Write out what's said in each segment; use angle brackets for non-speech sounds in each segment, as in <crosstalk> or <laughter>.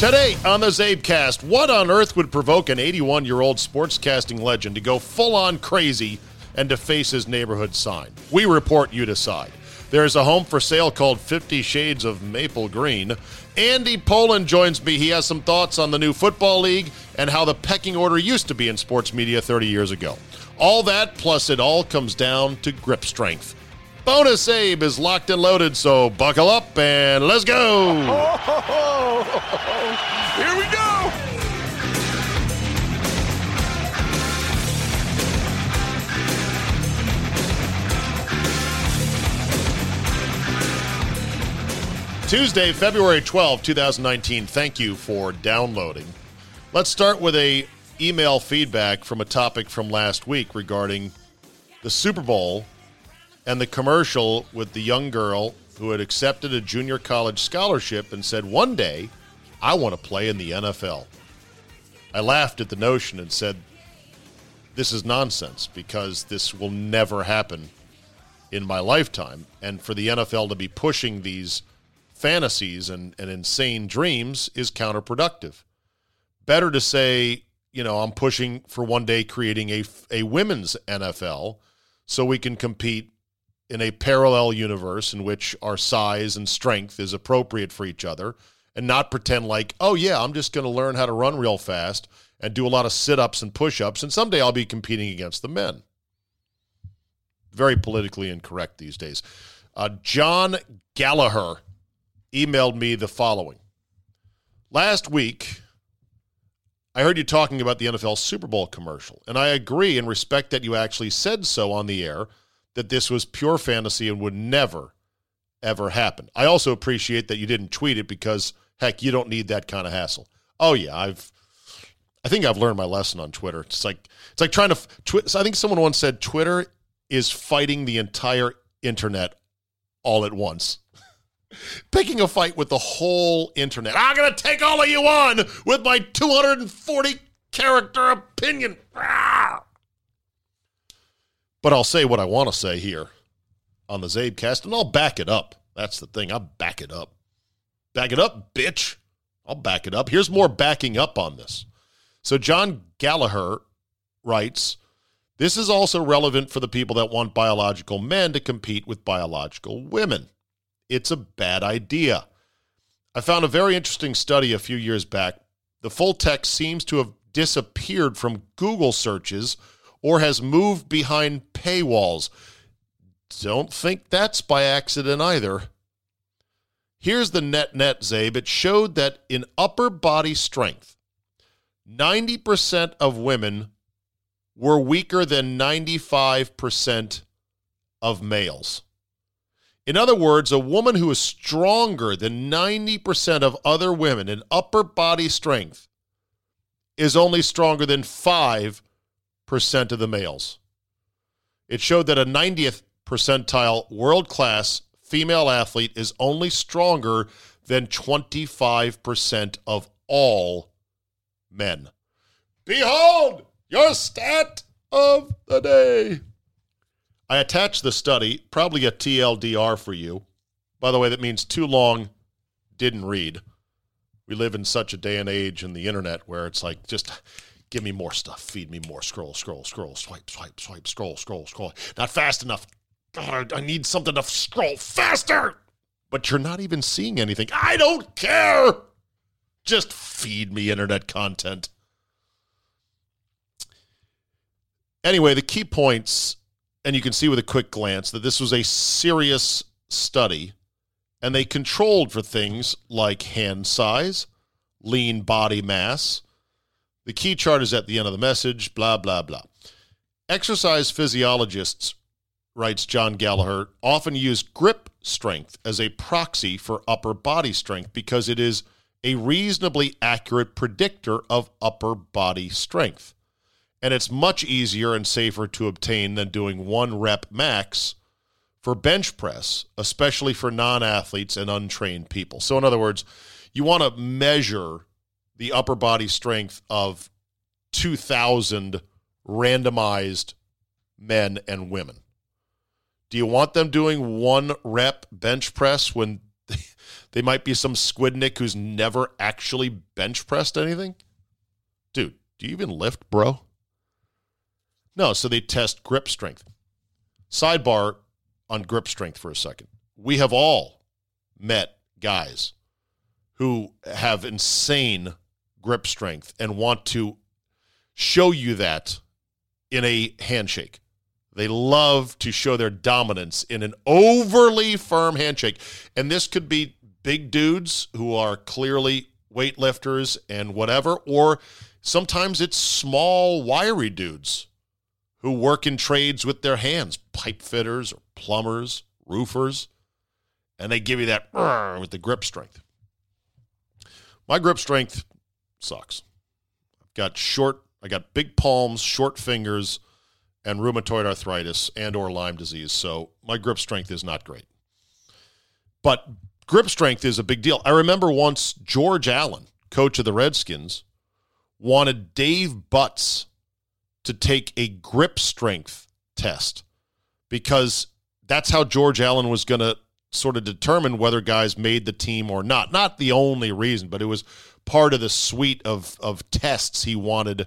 Today on the Czabecast, what on earth would provoke an 81 year old sportscasting legend to go full on crazy and deface his neighborhood sign? We report, you decide. There's a home for sale called 50 Shades of Maple Glen. Andy Pollin joins me. He has some thoughts on the new football league and how the pecking order used to be in sports media 30 years ago. All that, plus it all comes down to grip strength. Bonus Abe is locked and loaded, so buckle up and let's go. <laughs> Here we go. Tuesday, February 12, 2019. Thank you for downloading. Let's start with a email feedback from a topic from last week regarding the Super Bowl and the commercial with the young girl who had accepted a junior college scholarship and said, One day I want to play in the NFL. I laughed at the notion and said, This is nonsense because this will never happen in my lifetime. And for the NFL to be pushing these fantasies and, and insane dreams is counterproductive. Better to say, you know, I'm pushing for one day creating a, a women's NFL so we can compete in a parallel universe in which our size and strength is appropriate for each other and not pretend like, oh, yeah, I'm just going to learn how to run real fast and do a lot of sit ups and push ups, and someday I'll be competing against the men. Very politically incorrect these days. Uh, John Gallagher emailed me the following Last week, I heard you talking about the NFL Super Bowl commercial, and I agree and respect that you actually said so on the air that this was pure fantasy and would never, ever happen. I also appreciate that you didn't tweet it because, heck, you don't need that kind of hassle. Oh, yeah, I've. I think I've learned my lesson on Twitter. It's like it's like trying to. Twi- I think someone once said Twitter is fighting the entire internet all at once. <laughs> Picking a fight with the whole internet. I'm going to take all of you on with my 240 character opinion. Ah! But I'll say what I want to say here on the Czabecast, and I'll back it up. That's the thing. I'll back it up. Back it up, bitch. I'll back it up. Here's more backing up on this. So, John Gallagher writes This is also relevant for the people that want biological men to compete with biological women. It's a bad idea. I found a very interesting study a few years back. The full text seems to have disappeared from Google searches or has moved behind paywalls. Don't think that's by accident either. Here's the net net, Czabe. It showed that in upper body strength, 90% of women were weaker than 95% of males. In other words, a woman who is stronger than 90% of other women in upper body strength is only stronger than 5 percent of the males. It showed that a 90th percentile world class female athlete is only stronger than 25% of all men. Behold your stat of the day. I attached the study, probably a TLDR for you. By the way, that means too long, didn't read. We live in such a day and age in the internet where it's like just Give me more stuff. Feed me more. Scroll, scroll, scroll, swipe, swipe, swipe, scroll, scroll, scroll. Not fast enough. God, I need something to scroll faster. But you're not even seeing anything. I don't care. Just feed me internet content. Anyway, the key points, and you can see with a quick glance that this was a serious study, and they controlled for things like hand size, lean body mass. The key chart is at the end of the message, blah, blah, blah. Exercise physiologists, writes John Gallagher, often use grip strength as a proxy for upper body strength because it is a reasonably accurate predictor of upper body strength. And it's much easier and safer to obtain than doing one rep max for bench press, especially for non athletes and untrained people. So, in other words, you want to measure the upper body strength of 2,000 randomized men and women. Do you want them doing one rep bench press when <laughs> they might be some squidnick who's never actually bench pressed anything? Dude, do you even lift, bro? No, so they test grip strength. Sidebar on grip strength for a second. We have all met guys who have insane grip strength and want to show you that in a handshake. They love to show their dominance in an overly firm handshake. And this could be big dudes who are clearly weightlifters and whatever, or sometimes it's small, wiry dudes who work in trades with their hands, pipe fitters or plumbers, roofers, and they give you that <clears throat> with the grip strength. My grip strength sucks. I've got short, I got big palms, short fingers, and rheumatoid arthritis and or Lyme disease. So my grip strength is not great. But grip strength is a big deal. I remember once George Allen, coach of the Redskins, wanted Dave Butz to take a grip strength test because that's how George Allen was going to sort of determine whether guys made the team or not. Not the only reason, but it was part of the suite of, of tests he wanted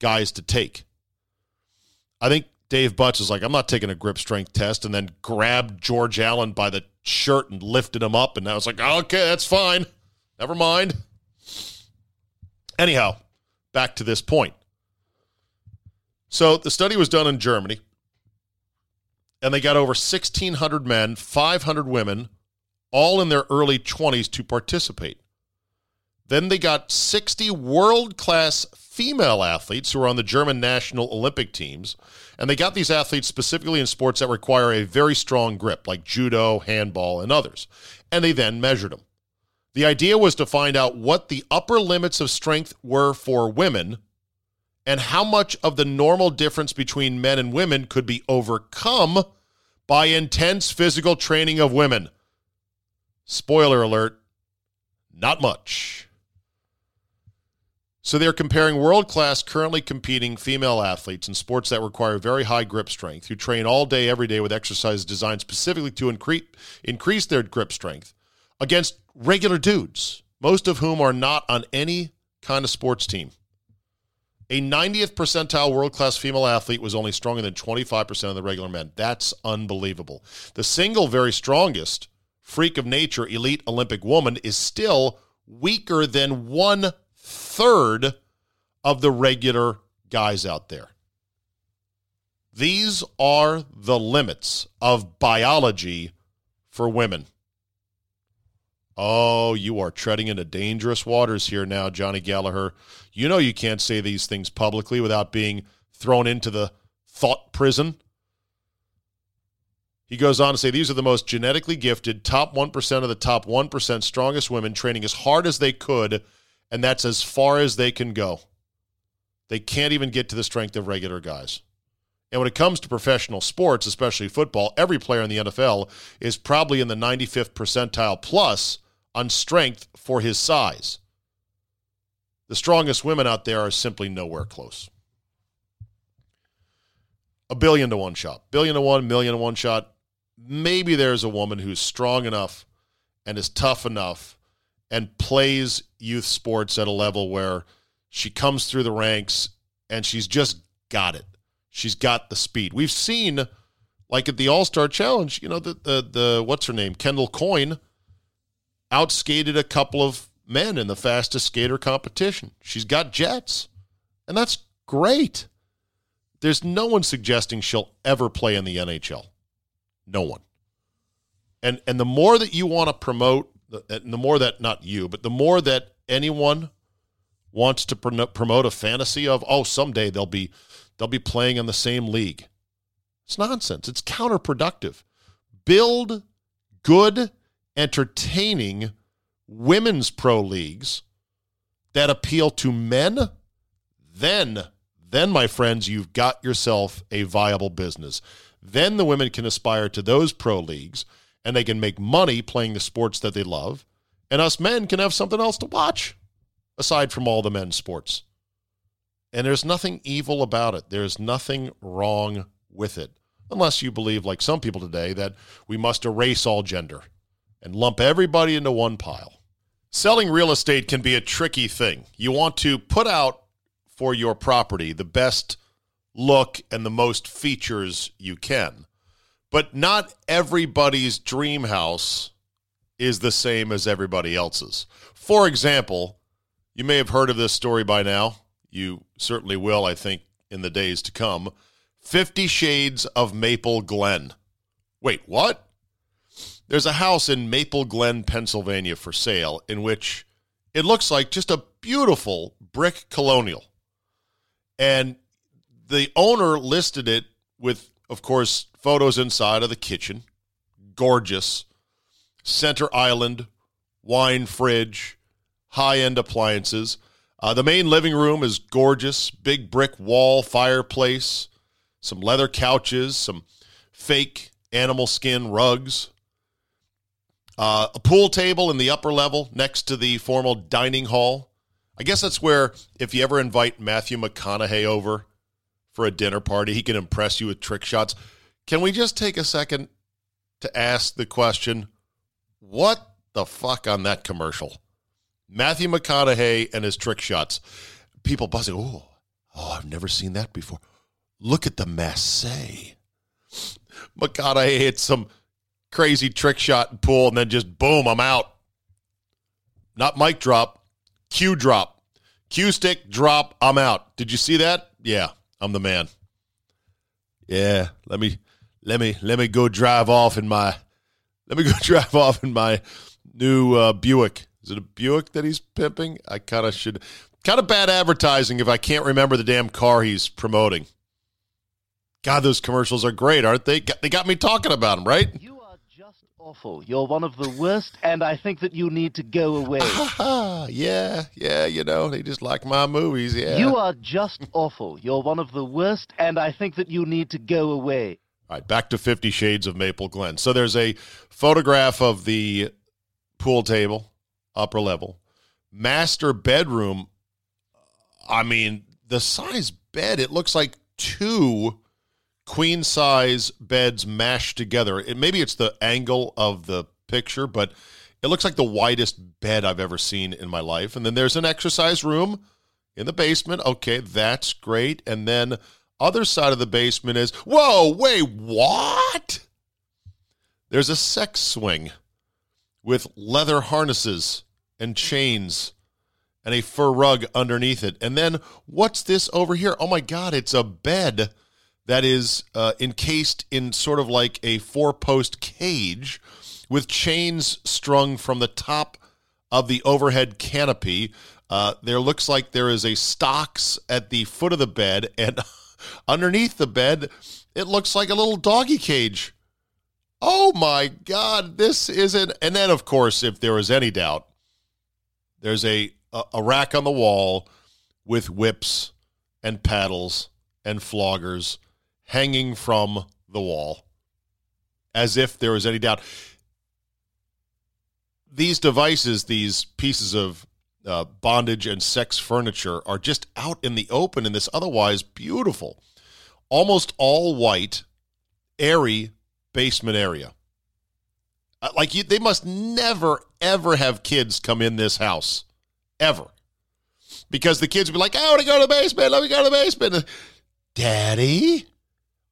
guys to take. I think Dave Butz is like, I'm not taking a grip strength test, and then grabbed George Allen by the shirt and lifted him up. And I was like, okay, that's fine. Never mind. Anyhow, back to this point. So the study was done in Germany, and they got over 1,600 men, 500 women, all in their early 20s to participate. Then they got 60 world class female athletes who are on the German national Olympic teams. And they got these athletes specifically in sports that require a very strong grip, like judo, handball, and others. And they then measured them. The idea was to find out what the upper limits of strength were for women and how much of the normal difference between men and women could be overcome by intense physical training of women. Spoiler alert, not much. So they're comparing world class, currently competing female athletes in sports that require very high grip strength, who train all day, every day with exercises designed specifically to increase, increase their grip strength, against regular dudes, most of whom are not on any kind of sports team. A 90th percentile world class female athlete was only stronger than 25% of the regular men. That's unbelievable. The single very strongest freak of nature elite Olympic woman is still weaker than one third of the regular guys out there. These are the limits of biology for women. Oh, you are treading into dangerous waters here now, Johnny Gallagher. You know you can't say these things publicly without being thrown into the thought prison. He goes on to say these are the most genetically gifted, top 1% of the top 1% strongest women training as hard as they could, and that's as far as they can go. They can't even get to the strength of regular guys. And when it comes to professional sports, especially football, every player in the NFL is probably in the 95th percentile plus on strength for his size. The strongest women out there are simply nowhere close. A billion to one shot, billion to one, million to one shot. Maybe there's a woman who's strong enough and is tough enough and plays youth sports at a level where she comes through the ranks and she's just got it. She's got the speed. We've seen, like at the All Star Challenge, you know, the, the, the, what's her name? Kendall Coyne outskated a couple of men in the fastest skater competition. She's got jets, and that's great. There's no one suggesting she'll ever play in the NHL. No one. And and the more that you want to promote, and the more that not you, but the more that anyone wants to promote a fantasy of, oh, someday they'll be they'll be playing in the same league. It's nonsense. It's counterproductive. Build good, entertaining women's pro leagues that appeal to men, then, then, my friends, you've got yourself a viable business. Then the women can aspire to those pro leagues and they can make money playing the sports that they love. And us men can have something else to watch aside from all the men's sports. And there's nothing evil about it. There's nothing wrong with it. Unless you believe, like some people today, that we must erase all gender and lump everybody into one pile. Selling real estate can be a tricky thing. You want to put out for your property the best look and the most features you can. But not everybody's dream house is the same as everybody else's. For example, you may have heard of this story by now. You certainly will, I think, in the days to come. Fifty Shades of Maple Glen. Wait, what? There's a house in Maple Glen, Pennsylvania for sale in which it looks like just a beautiful brick colonial. And the owner listed it with, of course, photos inside of the kitchen. Gorgeous. Center island, wine fridge, high end appliances. Uh, the main living room is gorgeous. Big brick wall fireplace, some leather couches, some fake animal skin rugs. Uh, a pool table in the upper level next to the formal dining hall. I guess that's where, if you ever invite Matthew McConaughey over for a dinner party, he can impress you with trick shots. Can we just take a second to ask the question what the fuck on that commercial? Matthew McConaughey and his trick shots. People buzzing, oh, oh, I've never seen that before. Look at the masse. McConaughey hits some crazy trick shot and pull, and then just boom, I'm out. Not mic drop, cue drop. Cue stick drop, I'm out. Did you see that? Yeah, I'm the man. Yeah, let me let me let me go drive off in my <laughs> let me go <laughs> drive off in my new uh, Buick. Is it a Buick that he's pimping? I kind of should. Kind of bad advertising if I can't remember the damn car he's promoting. God, those commercials are great, aren't they? They got me talking about them, right? You awful. You're one of the worst, and I think that you need to go away. <laughs> <laughs> yeah, yeah, you know, they just like my movies, yeah. You are just <laughs> awful. You're one of the worst, and I think that you need to go away. All right, back to Fifty Shades of Maple Glen. So there's a photograph of the pool table upper level. Master bedroom, I mean, the size bed, it looks like two queen size beds mashed together. It, maybe it's the angle of the picture, but it looks like the widest bed I've ever seen in my life. And then there's an exercise room in the basement. Okay, that's great. And then other side of the basement is whoa, wait, what? There's a sex swing with leather harnesses and chains and a fur rug underneath it. And then what's this over here? Oh my God, it's a bed that is uh, encased in sort of like a four post cage with chains strung from the top of the overhead canopy. Uh, there looks like there is a stocks at the foot of the bed, and <laughs> underneath the bed, it looks like a little doggy cage. Oh my God, this isn't. And then, of course, if there is any doubt, there's a, a, a rack on the wall with whips and paddles and floggers hanging from the wall, as if there was any doubt. These devices, these pieces of uh, bondage and sex furniture, are just out in the open in this otherwise beautiful, almost all white, airy basement area. Uh, like you, they must never ever have kids come in this house, ever, because the kids would be like, "I want to go to the basement. Let me go to the basement." Daddy,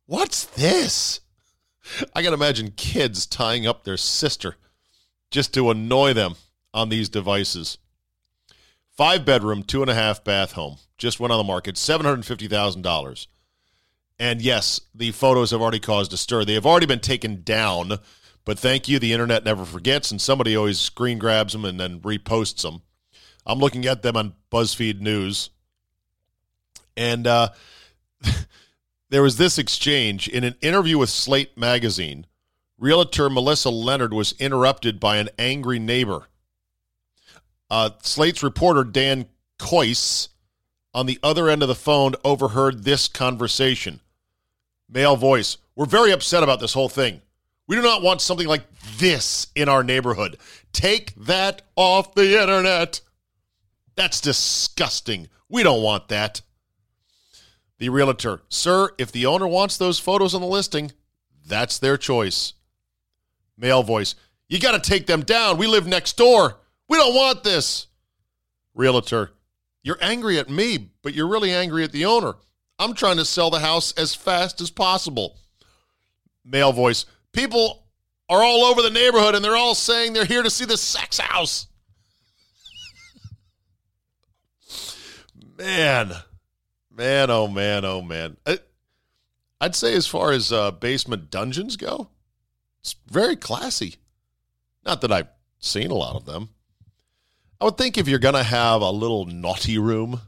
what's this? I can imagine kids tying up their sister just to annoy them on these devices. five bedroom, two and a half bath home. Just went on the market, seven hundred fifty thousand dollars. And yes, the photos have already caused a stir. They have already been taken down, but thank you. The internet never forgets, and somebody always screen grabs them and then reposts them. I'm looking at them on BuzzFeed News, and uh, <laughs> there was this exchange in an interview with Slate Magazine. Realtor Melissa Leonard was interrupted by an angry neighbor. Uh, Slate's reporter Dan Kois on the other end of the phone overheard this conversation. Male voice, We're very upset about this whole thing. We do not want something like this in our neighborhood. Take that off the internet. That's disgusting. We don't want that. The realtor, sir, if the owner wants those photos on the listing, that's their choice. Male voice, you got to take them down. We live next door. We don't want this. Realtor, you're angry at me, but you're really angry at the owner. I'm trying to sell the house as fast as possible. Male voice, people are all over the neighborhood and they're all saying they're here to see the sex house. <laughs> man, man, oh man, oh man. I'd say as far as uh, basement dungeons go, it's very classy. Not that I've seen a lot of them. I would think if you're going to have a little naughty room,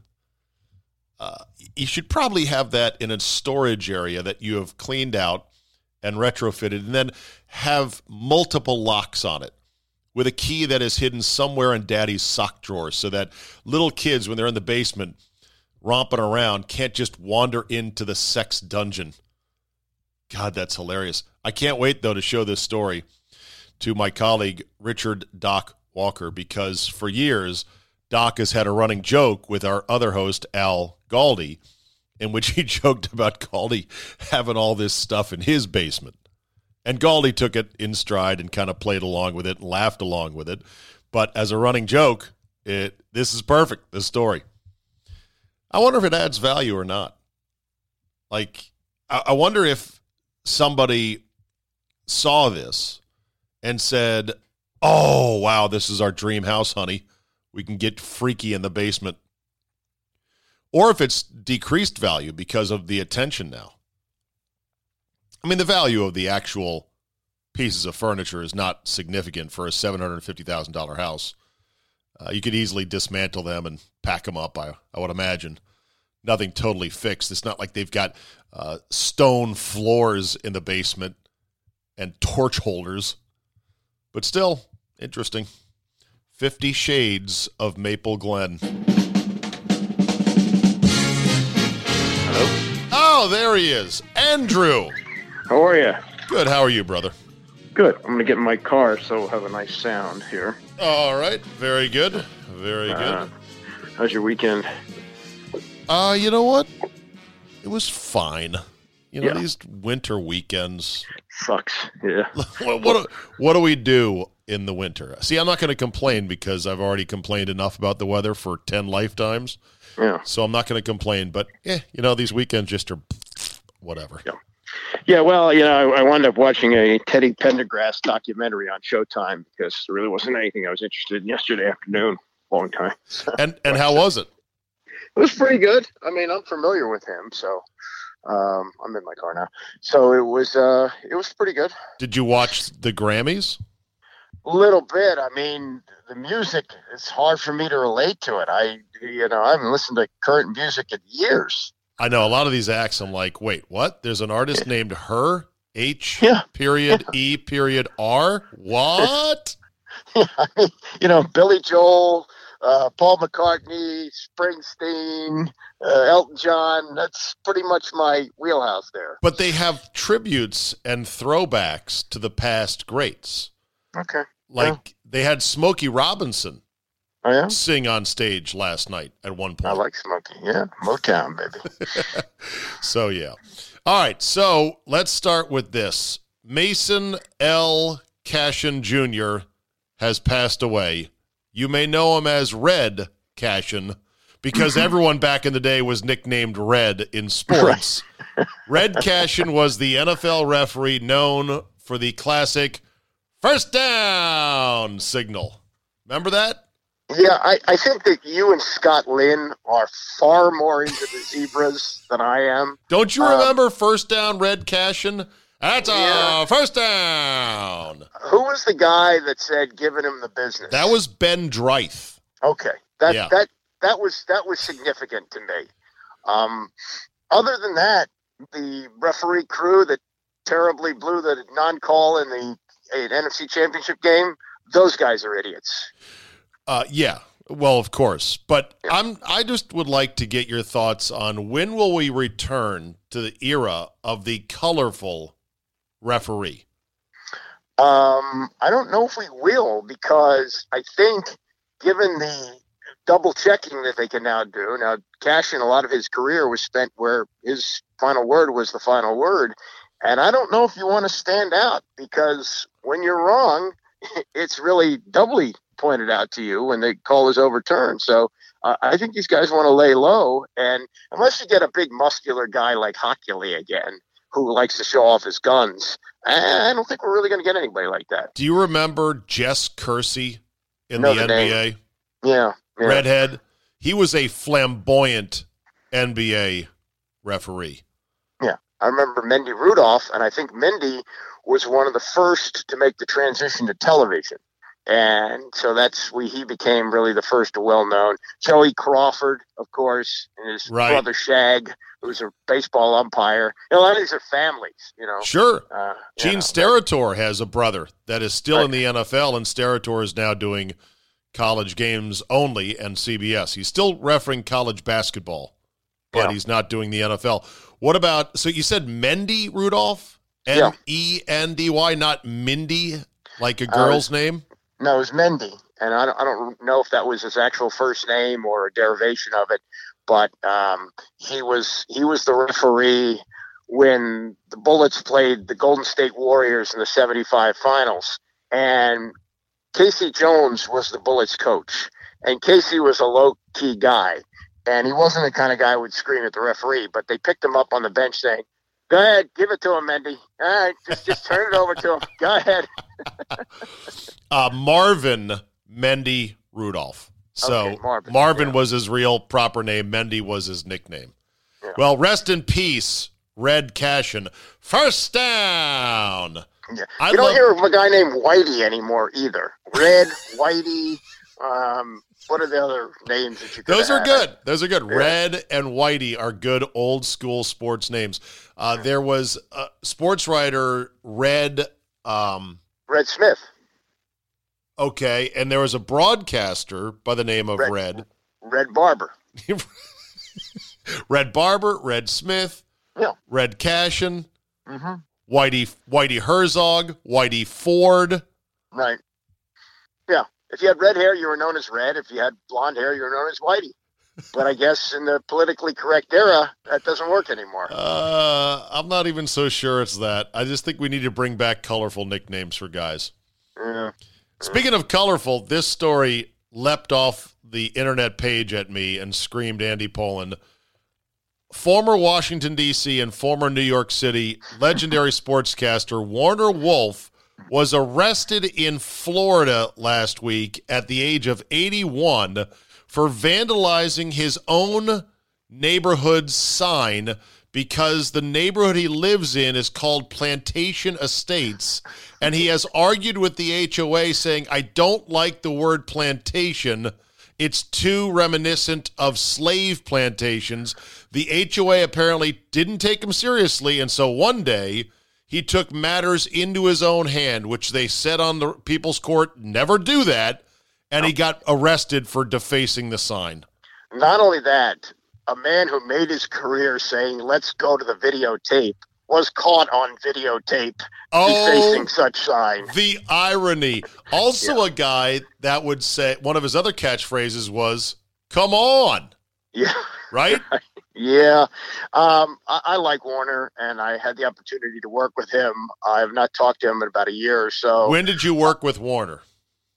uh, you should probably have that in a storage area that you have cleaned out and retrofitted, and then have multiple locks on it with a key that is hidden somewhere in daddy's sock drawer so that little kids, when they're in the basement romping around, can't just wander into the sex dungeon. God, that's hilarious. I can't wait, though, to show this story to my colleague, Richard Doc Walker because for years, Doc has had a running joke with our other host, Al Galdi, in which <laughs> he joked about Galdi having all this stuff in his basement. And Galdi took it in stride and kind of played along with it and laughed along with it. But as a running joke, it this is perfect, this story. I wonder if it adds value or not. Like, I wonder if somebody saw this and said, Oh, wow, this is our dream house, honey. We can get freaky in the basement. Or if it's decreased value because of the attention now. I mean, the value of the actual pieces of furniture is not significant for a $750,000 house. Uh, you could easily dismantle them and pack them up, I, I would imagine. Nothing totally fixed. It's not like they've got uh, stone floors in the basement and torch holders. But still, Interesting. Fifty Shades of Maple Glen. Hello? Oh, there he is. Andrew. How are you? Good. How are you, brother? Good. I'm going to get in my car so we'll have a nice sound here. All right. Very good. Very good. Uh, how's your weekend? Uh, you know what? It was fine. You know, yeah. these winter weekends sucks. Yeah. <laughs> what, what, what do we do in the winter. See, I'm not going to complain because I've already complained enough about the weather for 10 lifetimes. Yeah. So I'm not going to complain, but yeah, you know, these weekends just are whatever. Yeah. Yeah, well, you know, I, I wound up watching a Teddy Pendergrass documentary on Showtime because there really wasn't anything I was interested in yesterday afternoon. Long time. <laughs> and and how was it? It was pretty good. I mean, I'm familiar with him, so um, I'm in my car now. So it was uh, it was pretty good. Did you watch the Grammys? A little bit. I mean, the music it's hard for me to relate to it. I you know I haven't listened to current music in years. I know a lot of these acts. I'm like, wait, what? There's an artist yeah. named Her H yeah. period yeah. E period R. <laughs> What? <laughs> I mean, you know, Billy Joel, uh, Paul McCartney, Springsteen, uh, Elton John. That's pretty much my wheelhouse there. But they have tributes and throwbacks to the past greats. Okay. Like yeah. they had Smokey Robinson oh, yeah? sing on stage last night at one point. I like Smokey. Yeah, Motown, baby. <laughs> so yeah. All right. So let's start with this. Mason L. Cashion Jr. has passed away. You may know him as Red Cashion because <clears throat> everyone back in the day was nicknamed Red in sports. <laughs> Red Cashion was the NFL referee known for the classic First down signal. Remember that? Yeah, I, I think that you and Scott Lynn are far more into the zebras than I am. Don't you Um, remember first down Red Cashion? That's Yeah. a first down. Who was the guy that said giving him the business? That was Ben Dreith. Okay, that Yeah. that that was that was significant to me. Um, other than that, the referee crew that terribly blew the non-call in the uh, NFC Championship game, those guys are idiots. Uh, yeah. Well, of course, but I'm. I just would like to get your thoughts on when will we return to the era of the colorful referee? Um, I don't know if we will because I think, given the double checking that they can now do now, Cashion, a lot of his career was spent where his final word was the final word, and I don't know if you want to stand out because when you're wrong, <laughs> it's really doubly pointed out to you when the call is overturned. So. Uh, I think these guys want to lay low, and unless you get a big muscular guy like Hochuli again, who likes to show off his guns, I don't think we're really going to get anybody like that. Do you remember Jess Kersey in the the NBA? name. Yeah. yeah. Redhead. He was a flamboyant NBA referee. Yeah. I remember Mendy Rudolph, and I think Mendy was one of the first to make the transition to television. And so that's we he became really the first well known. Joey Crawford, of course, and his Right. brother Shag, who was a baseball umpire. You know, a lot of these are families, you know. Sure. Uh, you Gene know. Steratore has a brother that is still in the NFL, and Steratore is now doing college games only and CBS. He's still refereeing college basketball, but Yeah. he's not doing the NFL. What about, so you said Mendy Rudolph? M E N D Y, not Mindy, like a Uh, girl's name? No, it was Mendy, and I don't, I don't know if that was his actual first name or a derivation of it, but um, he was he was the referee when the Bullets played the Golden State Warriors in the '75 finals, and K.C. Jones was the Bullets coach, and K.C. was a low key guy, and he wasn't the kind of guy who would scream at the referee, but they picked him up on the bench saying. Go ahead, give it to him, Mendy. All right, just just turn it over to him. <laughs> Go ahead. Uh, Marvin Mendy Rudolph. So Okay, Marvin, Marvin yeah. was his real proper name. Mendy was his nickname. Yeah. Well, rest in peace, Red Cashion. First down. Yeah. I you don't love- hear of a guy named Whitey anymore either. Red, <laughs> Whitey. Um, what are the other names that you? Those are have? good. Those are good. Red and Whitey are good old school sports names. Uh, there was a sports writer Red. Um, Red Smith. okay, and there was a broadcaster by the name of Red. Red. Red Barber. <laughs> Red Barber, Red Smith, Yeah. Red Cashion, Mm-hmm. Whitey Whitey Herzog, Whitey Ford. Right. Yeah. If you had red hair, you were known as Red. If you had blonde hair, you were known as Whitey. But I guess in the politically correct era, that doesn't work anymore. Uh, I'm not even so sure it's that. I just think we need to bring back colorful nicknames for guys. Yeah. Speaking of colorful, this story leapt off the internet page at me and screamed Andy Pollin. Former Washington, D.C., and former New York City legendary sportscaster Warner Wolf was arrested in Florida last week at the age of 81 for vandalizing his own neighborhood sign because the neighborhood he lives in is called Plantation Estates. And he has argued with the HOA saying, I don't like the word plantation. It's too reminiscent of slave plantations. The HOA apparently didn't take him seriously. And so one day he took matters into his own hand, which they said on the people's court never do that. And he got arrested for defacing the sign. Not only that, a man who made his career saying, let's go to the videotape, was caught on videotape Oh, defacing such sign. the irony. Also, a guy that would say one of his other catchphrases was, Come on, Yeah. right? <laughs> Yeah, um, I, I like Warner, and I had the opportunity to work with him. I have not talked to him in about a year or so. when did you work with Warner?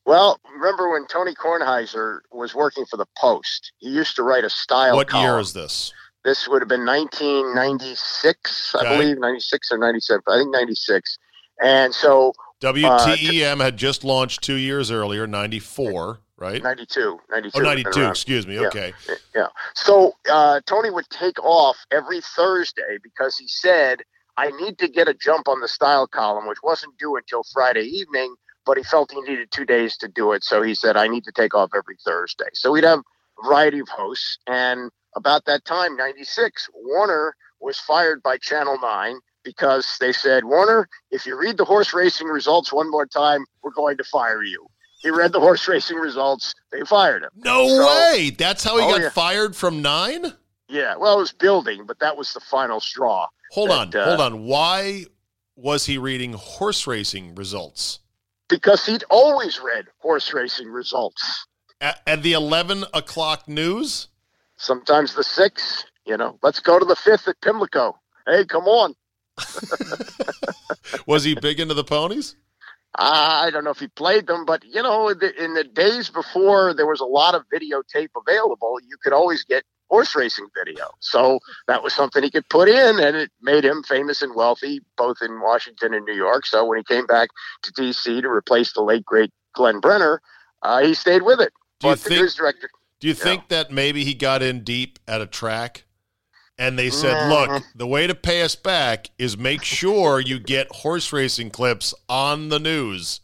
Well, remember when Tony Kornheiser was working for the Post? He used to write a style. What year is this? This would have been 1996, Okay. I believe, 96 or 97. I think 96. And so, WTEM had just launched two years earlier, 94. right? 92, 92. Oh, 92, excuse me. Yeah. Okay. Yeah. So uh, Tony would take off every Thursday because he said, I need to get a jump on the style column, which wasn't due until Friday evening, but he felt he needed two days to do it. So he said, I need to take off every Thursday. So we'd have a variety of hosts. And about that time, 96, Warner was fired by Channel 9 because they said, Warner, if you read the horse racing results one more time, we're going to fire you. He read the horse racing results, they fired him. No So- way. That's how he Oh, got yeah. fired from nine? Yeah, well, it was building, but that was the final straw. Hold That, on. uh, hold on. Why was he reading horse racing results? Because he'd always read horse racing results. At, at the 11 o'clock news? Sometimes the six, you know, let's go to the fifth at Pimlico. Hey, come on. <laughs> Was he big into the ponies? I don't know if he played them, but you know, in the, in the days before there was a lot of videotape available, you could always get horse racing video. So that was something he could put in, and it made him famous and wealthy, both in Washington and New York. So when he came back to D.C. to replace the late great Glenn Brenner, uh, he stayed with it. Do you but the think- director, Do you think that maybe he got in deep at a track and they said, Mhm. look, the way to pay us back is make sure you get horse racing clips on the news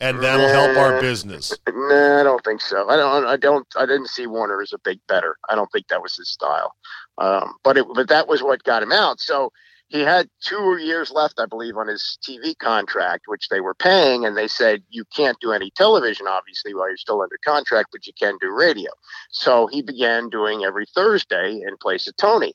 and that'll help our business? No, I don't think so. I don't. I don't. I didn't see Warner as a big better. I don't think that was his style. Um, but it, but that was what got him out. So he had two years left, I believe, on his TV contract, which they were paying, and they said you can't do any television, obviously, while you're still under contract, but you can do radio. So he began doing every Thursday in place of Tony.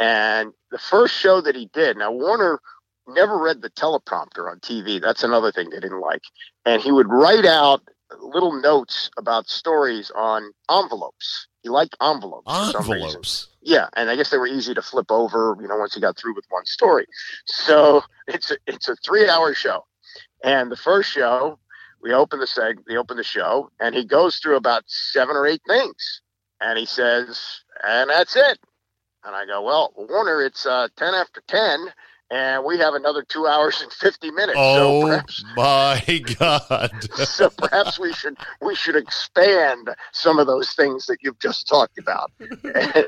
And the first show that he did, now Warner never read the teleprompter on TV. That's another thing they didn't like. And he would write out little notes about stories on envelopes. He liked envelopes. Envelopes. Yeah, and I guess they were easy to flip over, you know, once he got through with one story. So <laughs> it's a, it's a three hour show, and the first show we open the seg, we open the show, and he goes through about seven or eight things, and he says, and that's it. And I go, well, Warner, it's uh, ten after ten, and we have another two hours and fifty minutes. so Oh perhaps <laughs> my God. <laughs> so perhaps we should we should expand some of those things that you've just talked about <laughs> and,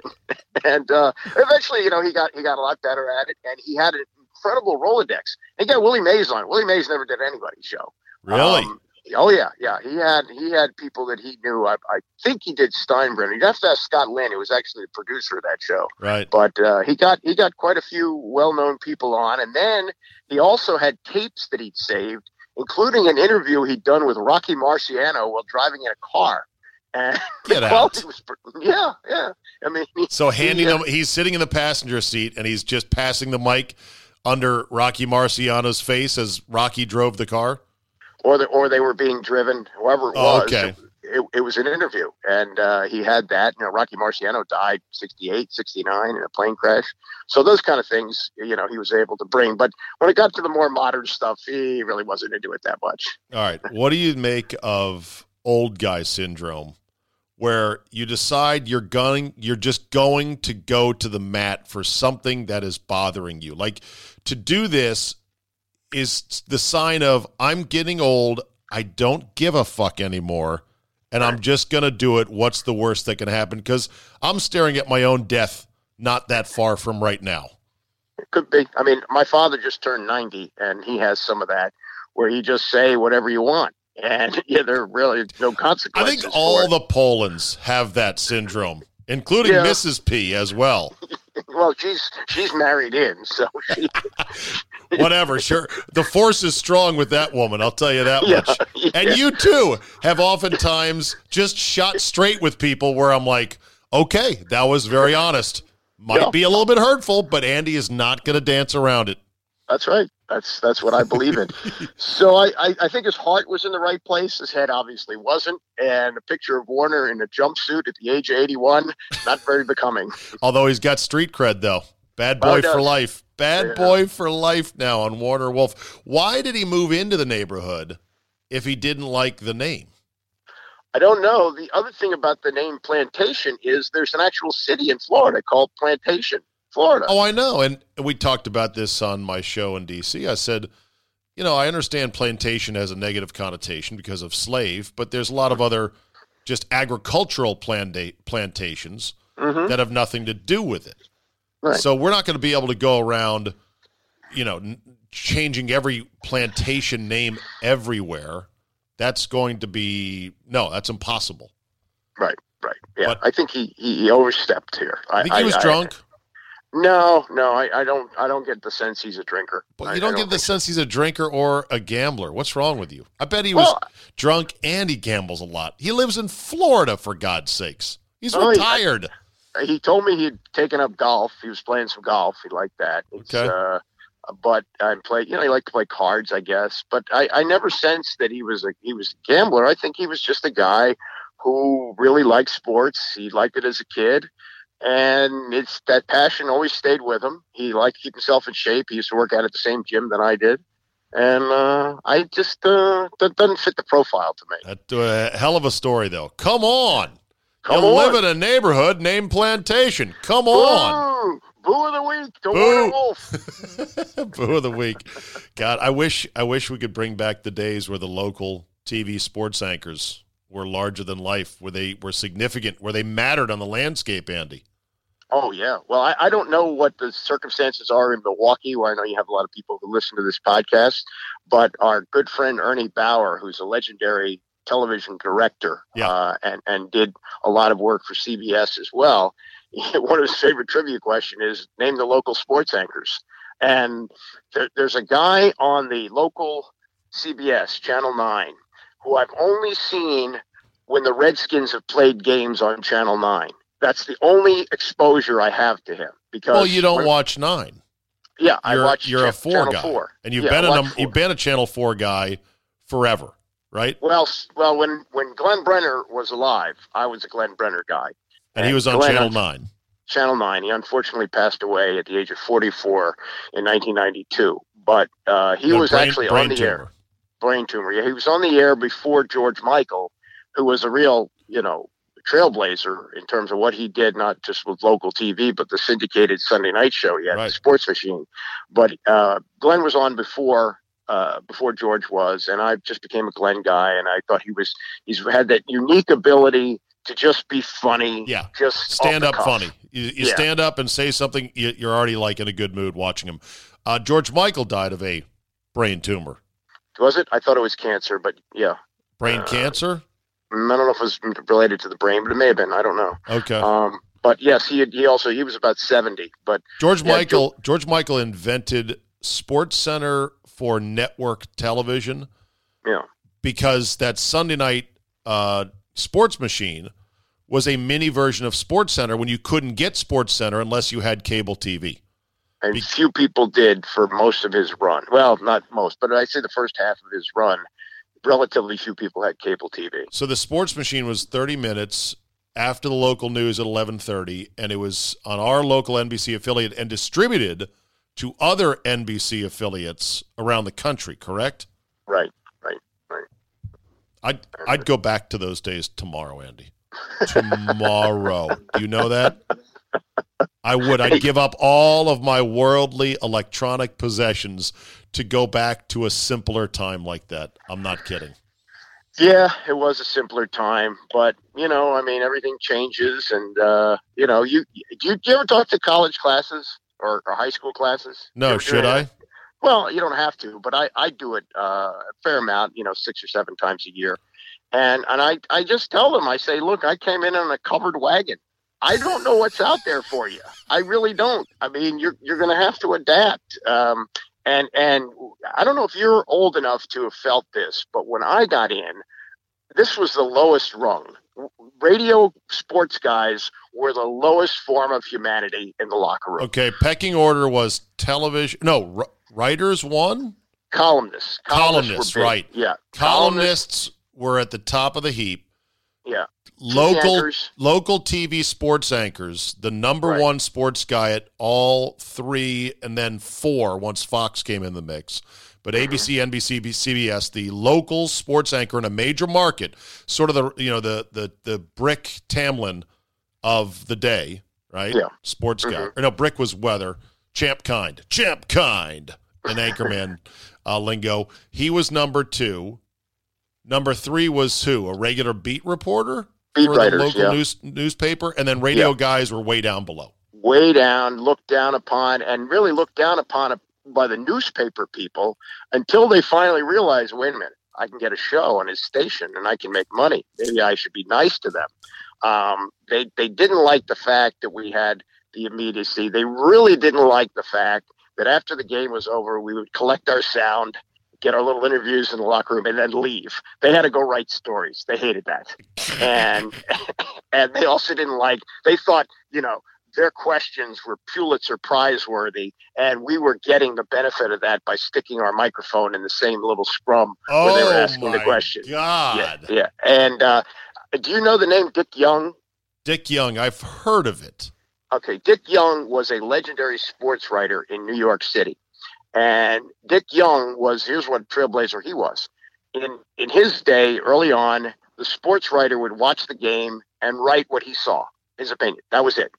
and uh, eventually you know he got he got a lot better at it and he had an incredible rolodex he got willie mays on willie mays never did anybody's show Really? Um, oh yeah yeah he had he had people that he knew i, I think he did steinbrenner you'd have to ask scott lynn who was actually the producer of that show right. but uh, he got he got quite a few well-known people on, and then he also had tapes that he'd saved, including an interview he'd done with Rocky Marciano while driving in a car. And <laughs> Get out. was, yeah, yeah. I mean, he- So handing he, uh, him, he's sitting in the passenger seat and he's just passing the mic under Rocky Marciano's face as Rocky drove the car. Or the, or they were being driven, whoever it Oh, was. okay. It, it was an interview, and uh, he had that. You know, Rocky Marciano died 68, 69 in a plane crash. So those kind of things, you know, he was able to bring. But when it got to the more modern stuff, he really wasn't into it that much. All right. What do you make of old guy syndrome where you decide you're going you're just going to go to the mat for something that is bothering you? Like to do this is the sign of I'm getting old, I don't give a fuck anymore, and I'm just going to do it. What's the worst that can happen cuz I'm staring at my own death not that far from right now. It could be. I mean, my father just turned 90 and he has some of that where he just say whatever you want. And <laughs> yeah, there are really no consequences. I think all the Pollins have that syndrome, including Yeah. Mrs. P as well. <laughs> well, she's she's married in, so she, <laughs> Whatever, sure. The force is strong with that woman, I'll tell you that Yeah, much. yeah. And you too have oftentimes just shot straight with people where I'm like, okay, that was very honest. Might Yeah. be a little bit hurtful, but Andy is not going to dance around it. that's right. That's that's what I believe in. <laughs> so I, I I think his heart was in the right place. His head obviously wasn't. And a picture of Warner in a jumpsuit at the age of 81, not very becoming. <laughs> Although he's got street cred, though. Bad boy for life. Bad Yeah. boy for life now on Warner Wolf. Why did he move into the neighborhood if he didn't like the name? I don't know. The other thing about the name Plantation is there's an actual city in Florida called Plantation, Florida. Oh, I know. And we talked about this on my show in DC. I said, you know, I understand plantation has a negative connotation because of slave, but there's a lot of other just agricultural planta- plantations Mhm. that have nothing to do with it. Right. So we're not going to be able to go around, you know, n- changing every plantation name everywhere. That's going to be no, that's impossible. Right, right. Yeah, But- I think he, he, he overstepped here. I think he was drunk, no, no, I, I don't. I don't get the sense he's a drinker. but I- you I don't get the think so. sense he's a drinker or a gambler. What's wrong with you? I bet he was Well- drunk and he gambles a lot. He lives in Florida, for God's sakes. He's he- retired. He told me he'd taken up golf. He was playing some golf. He liked that. It's, Okay. Uh, but I play. You know, he liked to play cards, I guess. But I, I never sensed that he was a he was a gambler. I think he was just a guy who really liked sports. He liked it as a kid. And it's that passion always stayed with him. He liked to keep himself in shape. He used to work out at the same gym that I did. And uh, I just uh, that doesn't fit the profile to me. That uh, hell of a story, though. Come on. Come you on. live in a neighborhood named Plantation. Come on. Boo! Boo of the week. The Boo. Wolf. <laughs> Boo of the week. God, I wish I wish we could bring back the days where the local TV sports anchors were larger than life, where they were significant, where they mattered on the landscape, Andy. Oh yeah. Well, I, I don't know what the circumstances are in Milwaukee, where I know you have a lot of people who listen to this podcast, but our good friend Ernie Bauer, who's a legendary television director, Yeah. uh, and and did a lot of work for CBS as well. <laughs> One of his favorite trivia question is name the local sports anchors, and there, there's a guy on the local CBS Channel Nine who I've only seen when the Redskins have played games on Channel Nine. That's the only exposure I have to him because Well, you don't watch nine. Yeah, I You're, watch. you're a Ch- four Channel guy, Four. and you've Yeah, been I a watch num- four. you've been a Channel Four guy forever, right? Well, well, when when Glenn Brenner was alive, I was a Glenn Brenner guy. And he was on Glenn- Channel Nine. Channel Nine. He unfortunately passed away at the age of 44 in 1992. But uh, he No, was brain- actually brain on the tumor. air. Brain tumor. Yeah, he was on the air before George Michael, who was a real, you know, trailblazer in terms of what he did, not just with local TV, but the syndicated Sunday night show. He had Right. the Sports Machine. But uh, Glenn was on before uh, before George was, and I just became a Glenn guy, and I thought he was he's had that unique ability to just be funny. Yeah. just stand up cuff. funny. You, you Yeah. stand up and say something, you, you're already like in a good mood watching him. Uh, George Michael died of a brain tumor, Was it? I thought it was cancer, but yeah. brain Uh, cancer. I don't know if it was related to the brain, but it may have been. I don't know. Okay. Um, but yes, he had, he also he was about seventy. But George yeah, Michael. George Michael invented Sports Center for network television yeah, because that Sunday night uh, sports machine was a mini version of Sports Center when you couldn't get Sports Center unless you had cable TV. and Be- few people did for most of his run. Well, not most, but I say the first half of his run. Relatively few people had cable TV. So the sports machine was 30 minutes after the local news at 11:30 and it was on our local NBC affiliate and distributed to other NBC affiliates around the country, correct? Right, right, right. I'd I'd go back to those days tomorrow, Andy. Tomorrow. Do you know that? I would. I'd give up all of my worldly electronic possessions to go back to a simpler time like that. I'm not kidding. Yeah, it was a simpler time, but you know, I mean, everything changes, and uh, you know, you do you, do you ever talk to college classes or, or high school classes? No, should I? Well, you don't have to, but I, I do it uh, a fair amount, you know, six or seven times a year. And and I, I just tell them, I say, look, I came in on a covered wagon. I don't know what's out there for you. I really don't. I mean, you're you're going to have to adapt. Um, and and I don't know if you're old enough to have felt this, but when I got in, this was the lowest rung. Radio sports guys were the lowest form of humanity in the locker room. Okay, pecking order was television. No, r- writers one. Columnists. Columnists, big. right. Yeah. Columnists were at the top of the heap. Yeah. Local anchors. local TV sports anchors, the number Right. one sports guy at all three, and then four once Fox came in the mix. But Mm-hmm. ABC, NBC, CBS, the local sports anchor in a major market, sort of the you know the the the Brick Tamland of the day, right? Yeah. Sports guy. Mhm. Or no, Brick was weather. Champ Kind, Champ Kind, an <laughs> anchorman uh, lingo. He was number two. Number three was who? A regular beat reporter? Beat for writers, the local yeah. news, newspaper, and then radio Yeah. guys were way down below. way down, looked down upon, and really looked down upon by the newspaper people until they finally realized, wait a minute, I can get a show on his station and I can make money. Maybe I should be nice to them. Um, they they didn't like the fact that we had the immediacy. They really didn't like the fact that after the game was over, we would collect our sound. Get our little interviews in the locker room and then leave. They had to go write stories. They hated that, and <laughs> and they also didn't like. They thought, you know, their questions were Pulitzer Prize worthy, and we were getting the benefit of that by sticking our microphone in the same little scrum Oh where they were asking my the question. God, Yeah, yeah. And uh, do you know the name Dick Young? Dick Young, I've heard of it. Okay, Dick Young was a legendary sports writer in New York City, and Dick Young was here's what trailblazer he was. In in his day, early on, the sports writer would watch the game and write what he saw, his opinion. That was it.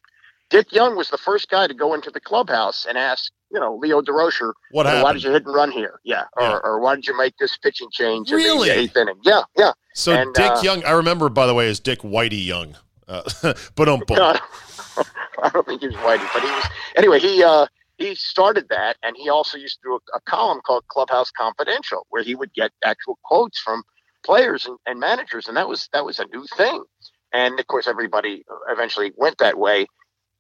Dick Young was the first guy to go into the clubhouse and ask, you know, Leo Durocher, What you why did you hit and run here? Yeah, or, Yeah. or why did you make this pitching change in Really? the eighth inning? Yeah, yeah. So And, Dick uh, Young, I remember by the way, is Dick Whitey Young. Uh, <laughs> but um, No, I don't- I don't think he was whitey, but he was. Anyway, he uh, he started that, and he also used to do a, a column called Clubhouse Confidential, where he would get actual quotes from players and, and managers, and that was that was a new thing. And of course, everybody eventually went that way.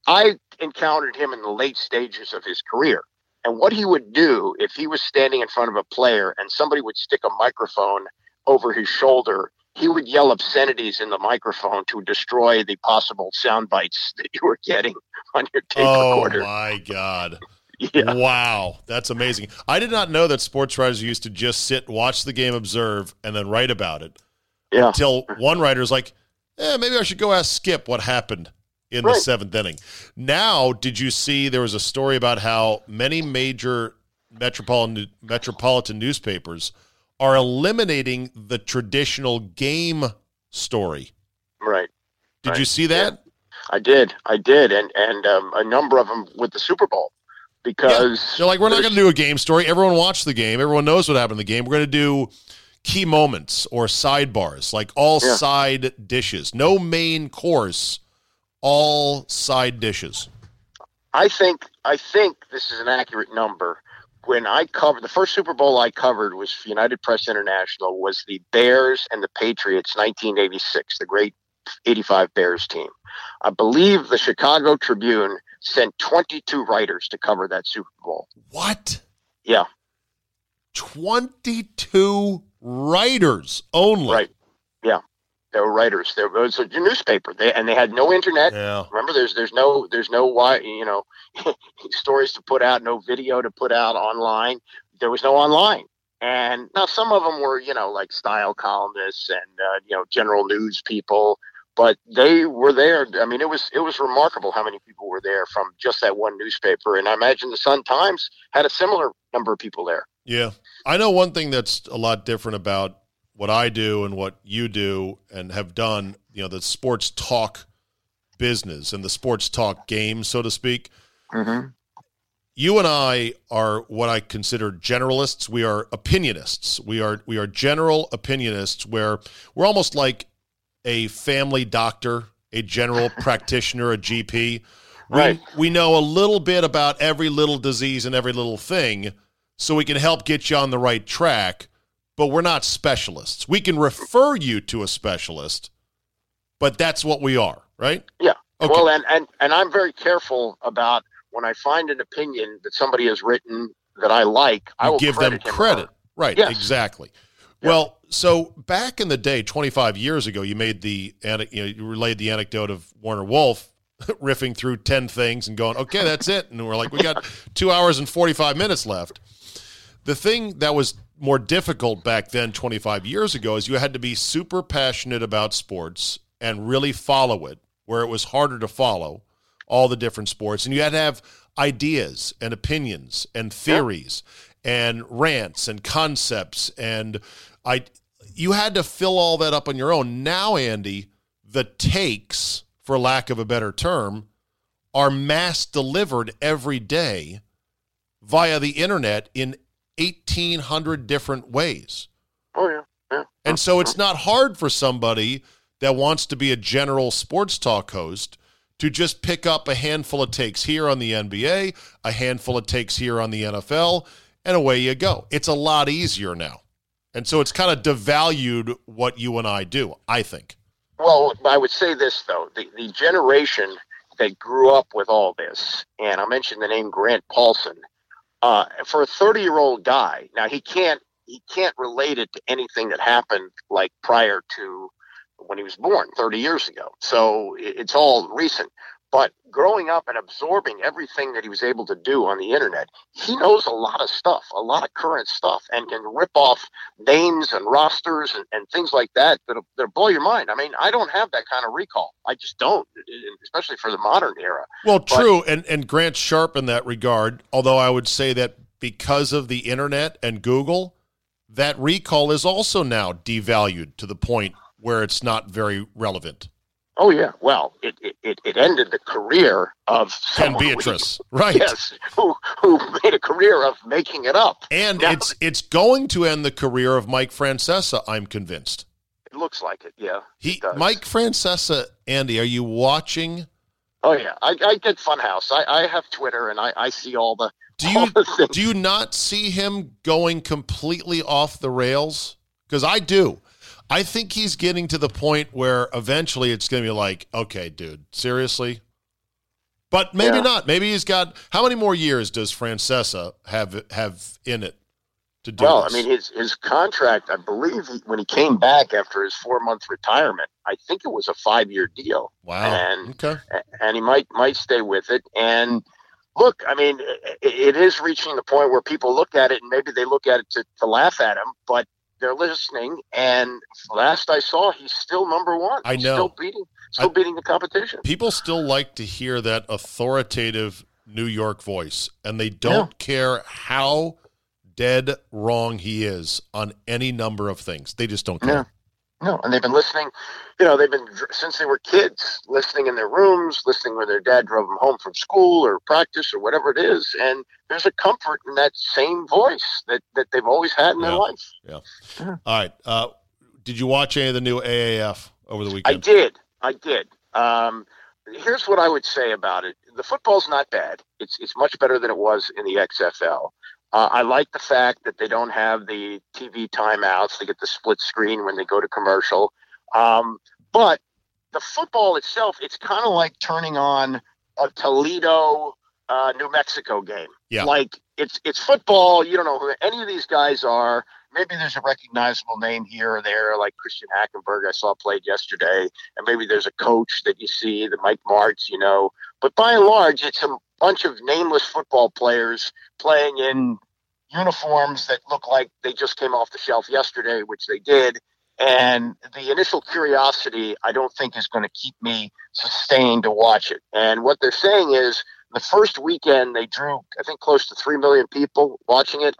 I encountered him in the late stages of his career. And what he would do if he was standing in front of a player and somebody would stick a microphone over his shoulder, he would yell obscenities in the microphone to destroy the possible sound bites that you were getting on your tape oh recorder. Oh my God. <laughs> Yeah. Wow, that's amazing. I did not know that sports writers used to just sit, watch the game, observe, and then write about it. Yeah. Until one writer's like, eh, maybe I should go ask Skip what happened in the seventh inning. Now, did you see there was a story about how many major metropolitan metropolitan newspapers are eliminating the traditional game story? Right. Did Right. you see that? I did. I did. And, and um, a number of them with the Super Bowl because They're like, we're not going to do a game story. Everyone watched the game. Everyone knows what happened in the game. We're going to do key moments or sidebars, like all Yeah. side dishes. No main course, all side dishes. I think I think this is an accurate number. When I covered the first Super Bowl I covered was United Press International was the Bears and the Patriots 1986, the great 85 Bears team. I believe the Chicago Tribune sent 22 writers to cover that Super Bowl. What? Yeah. 22 writers only. Right. Yeah. They were writers. There was a newspaper. They and they had no internet. Yeah. Remember, there's there's no there's no why you know <laughs> stories to put out, no video to put out online. There was no online, and now some of them were you know like style columnists and uh, you know general news people, but they were there. I mean, it was it was remarkable how many people were there from just that one newspaper, and I imagine the Sun Times had a similar number of people there. Yeah. I know one thing that's a lot different about what I do and what you do and have done, you know, the sports talk business and the sports talk game, so to speak. Mm-hmm. You and I are what I consider generalists. We are opinionists. We are we are general opinionists where we're almost like a family doctor, a general <laughs> practitioner, a GP. We, Right. we know a little bit about every little disease and every little thing so we can help get you on the right track, but we're not specialists. We can refer you to a specialist, but that's what we are, right? Yeah. Okay. Well, and, and and I'm very careful about when I find an opinion that somebody has written that I like, I You will give them credit him or credit. her. Right, Yes. exactly. Well, so back in the day, 25 years ago, you made the you know you relayed the anecdote of Warner Wolf <laughs> riffing through 10 things and going, "Okay, that's it." And we're like, "We got <laughs> 2 hours and 45 minutes left." The thing that was more difficult back then 25 years ago is you had to be super passionate about sports and really follow it where it was harder to follow all the different sports. And you had to have ideas and opinions and theories and rants and concepts. And I you had to fill all that up on your own. Now, Andy, the takes, for lack of a better term, are mass delivered every day via the internet in 1800 different ways. Oh yeah, yeah. And so it's not hard for somebody that wants to be a general sports talk host to just pick up a handful of takes here on the NBA, a handful of takes here on the NFL, and away you go. It's a lot easier now. And so it's kind of devalued what you and I do, I think. Well, I would say this, though the, the generation that grew up with all this, and I mentioned the name Grant Paulsen. Uh, for a 30 year old guy, now he can't he can't relate it to anything that happened like prior to when he was born 30 years ago. So it's all recent. But growing up and absorbing everything that he was able to do on the internet, he knows a lot of stuff, a lot of current stuff, and can rip off names and rosters and, and things like that that'll, that'll blow your mind. I mean, I don't have that kind of recall. I just don't, especially for the modern era. Well, true. But, and, and Grant's sharp in that regard, although I would say that because of the internet and Google, that recall is also now devalued to the point where it's not very relevant. Oh yeah, well, it it, it ended the career of and Beatrice, who, right? Yes, who who made a career of making it up, and now, it's it's going to end the career of Mike Francesa. I'm convinced. It looks like it. Yeah, he it Mike Francesa. Andy, are you watching? Oh yeah, I, I get Funhouse. I, I have Twitter, and I, I see all the. Do you do you not see him going completely off the rails? Because I do. I think he's getting to the point where eventually it's going to be like, okay, dude, seriously? But maybe yeah. not. Maybe he's got how many more years does Francesa have have in it to do? Well, this? I mean, his his contract. I believe he, when he came back after his four month retirement, I think it was a five year deal. Wow. And okay. and he might might stay with it. And look, I mean, it, it is reaching the point where people look at it and maybe they look at it to, to laugh at him, but they're listening. And last I saw, he's still number one. I know, still beating, still I, beating the competition. People still like to hear that authoritative New York voice, and they don't yeah. care how dead wrong he is on any number of things. They just don't care. No, and they've been listening. You know, they've been since they were kids, listening in their rooms, listening when their dad drove them home from school or practice or whatever it is. And there's a comfort in that same voice that that they've always had in yeah. their life. Yeah. yeah. All right. Uh, did you watch any of the new AAF over the weekend? I did. I did. Um, here's what I would say about it: the football's not bad. It's it's much better than it was in the XFL. Uh, I like the fact that they don't have the TV timeouts. They get the split screen when they go to commercial. Um, but the football itself, it's kind of like turning on a Toledo, uh, New Mexico game. Yeah. Like it's it's football. You don't know who any of these guys are. Maybe there's a recognizable name here or there, like Christian Hackenberg I saw played yesterday, and maybe there's a coach that you see, the Mike Martz, you know. But by and large, it's a bunch of nameless football players playing in uniforms that look like they just came off the shelf yesterday, which they did. And the initial curiosity, I don't think, is going to keep me sustained to watch it. And what they're saying is the first weekend they drew, I think, close to 3 million people watching it.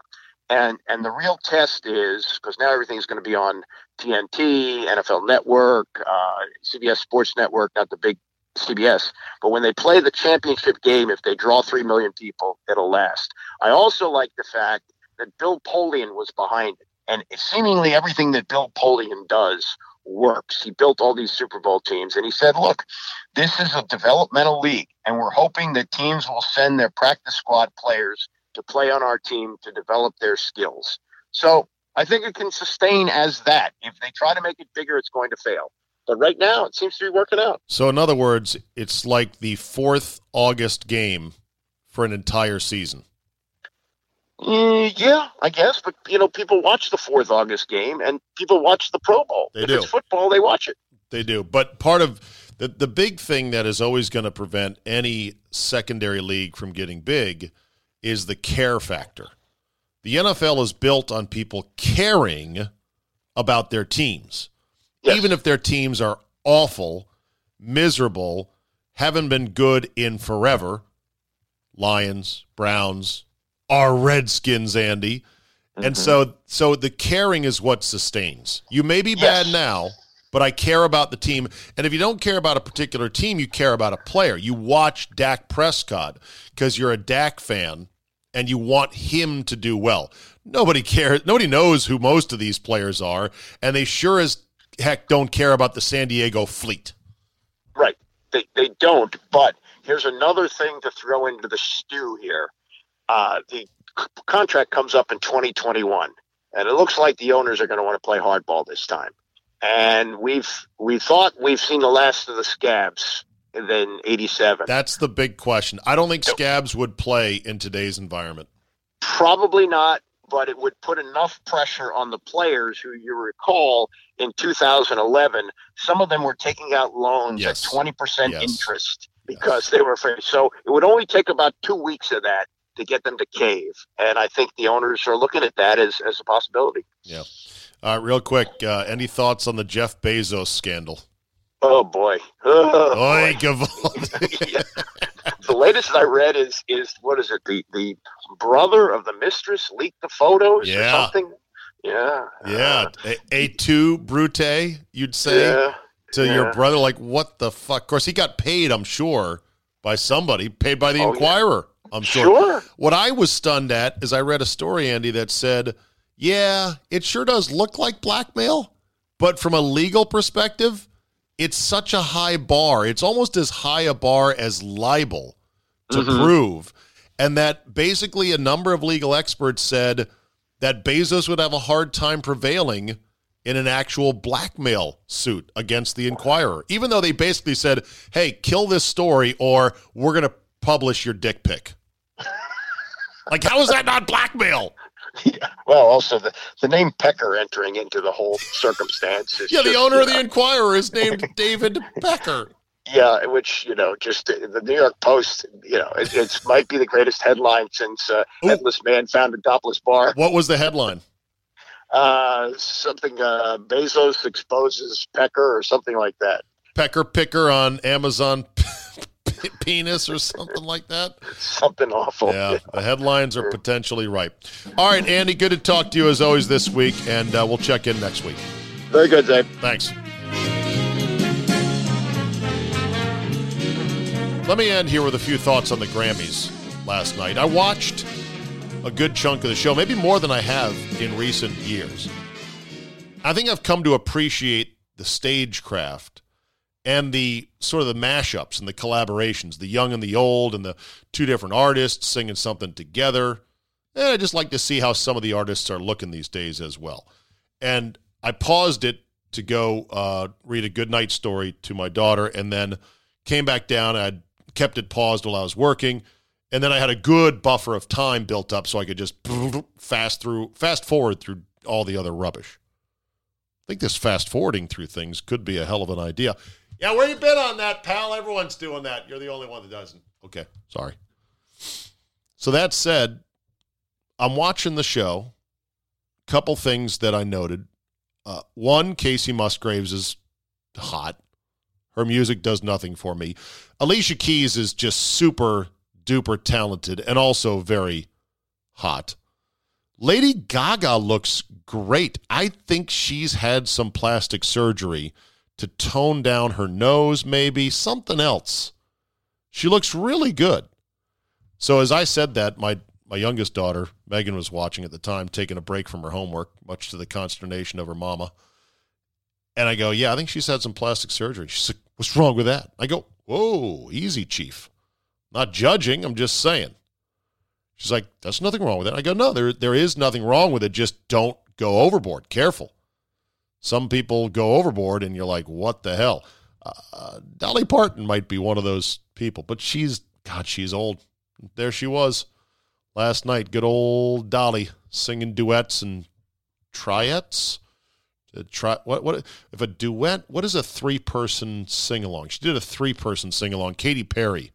And, and the real test is because now everything's going to be on TNT, NFL Network, uh, CBS Sports Network, not the big CBS. But when they play the championship game, if they draw 3 million people, it'll last. I also like the fact that Bill Polian was behind it. And seemingly everything that Bill Polian does works. He built all these Super Bowl teams. And he said, look, this is a developmental league. And we're hoping that teams will send their practice squad players to play on our team to develop their skills. So I think it can sustain as that. If they try to make it bigger, it's going to fail. But right now, it seems to be working out. So, in other words, it's like the fourth August game for an entire season. Mm, yeah, I guess. But you know, people watch the fourth August game, and people watch the Pro Bowl. They if do. It's football. They watch it. They do. But part of the the big thing that is always going to prevent any secondary league from getting big is the care factor. The NFL is built on people caring about their teams yes. even if their teams are awful, miserable, haven't been good in forever. Lions, Browns, our Redskins, Andy. Mm-hmm. And so so the caring is what sustains. You may be yes. bad now, but I care about the team. And if you don't care about a particular team, you care about a player. You watch Dak Prescott because you're a Dak fan and you want him to do well. Nobody cares. Nobody knows who most of these players are, and they sure as heck don't care about the San Diego fleet. Right. They, they don't. But here's another thing to throw into the stew here. Uh, the c- contract comes up in 2021, and it looks like the owners are going to want to play hardball this time. And we've we thought we've seen the last of the scabs in '87. That's the big question. I don't think Scabs would play in today's environment. Probably not, but it would put enough pressure on the players who you recall in 2011. Some of them were taking out loans Yes. at 20% Yes. interest because they were afraid. So it would only take about two weeks of that to get them to cave. And I think the owners are looking at that as, as a possibility. Yeah. Right, real quick. Uh, any thoughts on the Jeff Bezos scandal? Oh, boy. Oh, Oy, boy. Yeah. The latest I read is is what is it? The the brother of the mistress leaked the photos Yeah. or something. Yeah. yeah. Uh, a, a two Brute, you'd say Yeah. to your brother, like, what the fuck? Of course, he got paid, I'm sure, by somebody, paid by the Oh, yeah. Inquirer, I'm sure. Sure. What I was stunned at is I read a story, Andy, that said, yeah, it sure does look like blackmail, but from a legal perspective, it's such a high bar. It's almost as high a bar as libel to Mhm. prove. And that basically a number of legal experts said that Bezos would have a hard time prevailing in an actual blackmail suit against the Inquirer, even though they basically said, hey, kill this story or we're going to publish your dick pic. <laughs> like, how is that not blackmail? Yeah. <laughs> Well, also the, the name Pecker entering into the whole circumstance. Is Yeah, the owner of the know, Inquirer is named <laughs> David Pecker. Yeah, which you know, just uh, the New York Post. You know, it it's, might be the greatest headline since uh, Ooh. Headless Man found a topless bar. What was the headline? Uh, something uh, Bezos exposes Pecker or something like that. Pecker Picker on Amazon <laughs> penis or something like that. Something awful. Yeah, the headlines are potentially ripe. All right, Andy, good to talk to you as always this week, and uh, we'll check in next week. Very good, Dave. Thanks. Let me end here with a few thoughts on the Grammys last night. I watched a good chunk of the show, maybe more than I have in recent years. I think I've come to appreciate the stagecraft and the sort of the mashups and the collaborations, the young and the old, and the two different artists singing something together. And I just like to see how some of the artists are looking these days as well. And I paused it to go uh, read a good night story to my daughter, and then came back down. I kept it paused while I was working, and then I had a good buffer of time built up so I could just fast through, fast forward through all the other rubbish. I think this fast forwarding through things could be a hell of an idea. Yeah, where you been on that, pal? Everyone's doing that. You're the only one that doesn't. Okay, sorry. So that said, I'm watching the show. Couple things that I noted. Uh, one, Kacey Musgraves is hot. Her music does nothing for me. Alicia Keys is just super duper talented and also very hot. Lady Gaga looks great. I think she's had some plastic surgery to tone down her nose, maybe something else. She looks really good. So as I said that, my my youngest daughter, Megan, was watching at the time, taking a break from her homework, much to the consternation of her mama. And I go, Yeah, I think she's had some plastic surgery. She's like, What's wrong with that? I go, Whoa, easy, Chief. Not judging, I'm just saying. She's like, That's nothing wrong with it. I go, No, there there is nothing wrong with it. Just don't go overboard. Careful. Some people go overboard and you're like, What the hell? Uh, Dolly Parton might be one of those people, but she's God, she's old. There she was last night. Good old Dolly singing duets and triettes. Uh, Tri- what what if a duet? What is a three person sing along? She did a three person sing along. Katy Perry.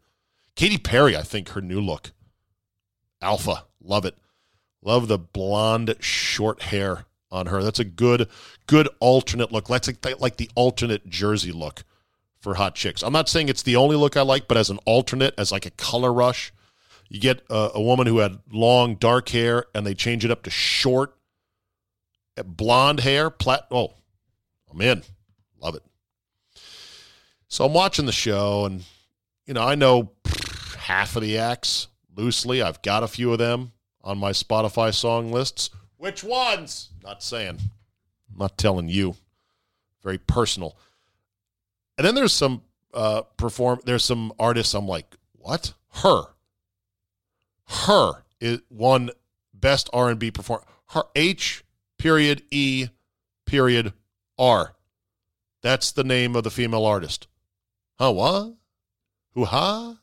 Katy Perry, I think her new look. Alpha, love it. Love the blonde short hair on her. That's a good good alternate look. That's like, the alternate Jersey look for hot chicks. I'm not saying it's the only look I like, but as an alternate, as like a color rush, you get a, a woman who had long dark hair and they change it up to short uh, blonde hair. Plat. Oh, I'm in. Love it. So I'm watching the show, and you know I know half of the acts loosely. I've got a few of them on my Spotify song lists. Which ones? Not saying. I'm not telling you. very personal. And then there's some uh, perform. There's some artists. I'm like, what? Her. Her is one best R&B perform. Her H period E period R. That's the name of the female artist. Huh? What? Who? Ha?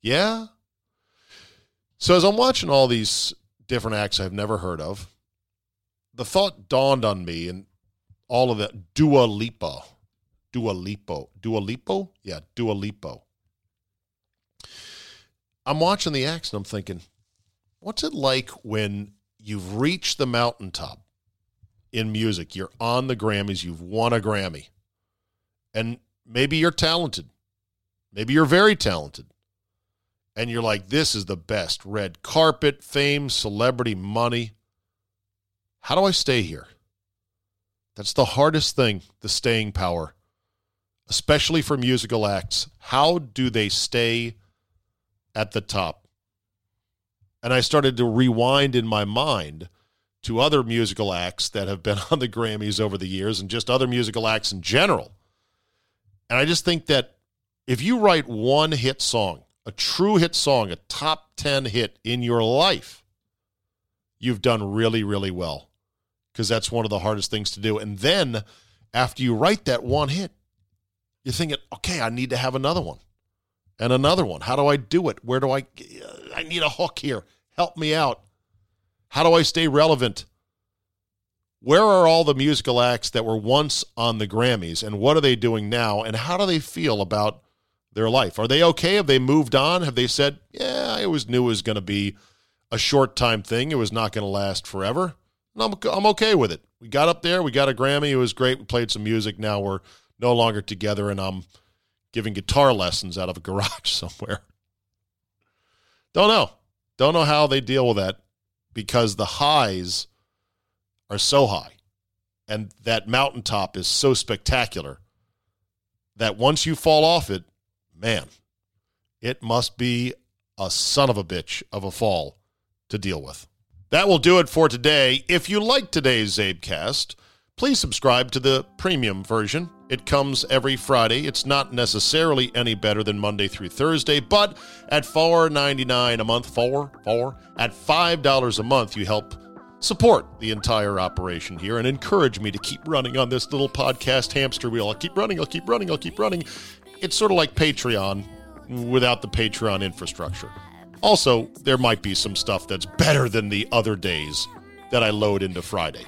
Yeah. So as I'm watching all these different acts I've never heard of, the thought dawned on me, and all of that Dua Lipa, Dua Lipo, Dua Lipo, yeah, Dua Lipo. I'm watching the acts and I'm thinking, what's it like when you've reached the mountaintop in music? You're on the Grammys, you've won a Grammy, and maybe you're talented, maybe you're very talented, and you're like, this is the best. Red carpet, fame, celebrity, money. How do I stay here? That's the hardest thing, the staying power, especially for musical acts. How do they stay at the top? And I started to rewind in my mind to other musical acts that have been <laughs> on the Grammys over the years and just other musical acts in general. And I just think that if you write one hit song, a true hit song, a top 10 hit in your life, you've done really, really well because that's one of the hardest things to do. And then after you write that one hit, you're thinking, okay, I need to have another one and another one. How do I do it? Where do I? I need a hook here. Help me out. How do I stay relevant? Where are all the musical acts that were once on the Grammys and what are they doing now and how do they feel about their life? Are they okay? Have they moved on? Have they said, yeah, I always knew it was going to be a short time thing. It was not going to last forever. I'm, I'm okay with it. We got up there. We got a Grammy. It was great. We played some music. Now we're no longer together, and I'm giving guitar lessons out of a garage <laughs> somewhere. Don't know. Don't know how they deal with that because the highs are so high and that mountaintop is so spectacular that once you fall off it, man, it must be a son of a bitch of a fall to deal with. That will do it for today. If you like today's Czabecast, please subscribe to the premium version. It comes every Friday. It's not necessarily any better than Monday through Thursday, but at $4.99 a month, four, four, at $5 a month, you help support the entire operation here and encourage me to keep running on this little podcast hamster wheel. I'll keep running, I'll keep running, I'll keep running. It's sort of like Patreon without the Patreon infrastructure. Also, there might be some stuff that's better than the other days that I load into Friday.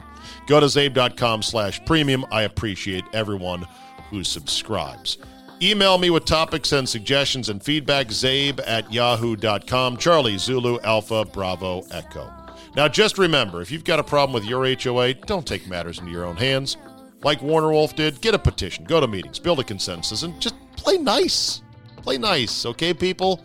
Go to czabe.com slash premium. I appreciate everyone who subscribes. Email me with topics and suggestions and feedback, czabe at yahoo.com. Charlie, Zulu, Alpha, Bravo, Echo. Now, just remember if you've got a problem with your HOA, don't take matters into your own hands. Like Warner Wolf did, get a petition, go to meetings, build a consensus, and just play nice. Play nice, okay, people?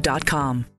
Cancerscreeninfo.com.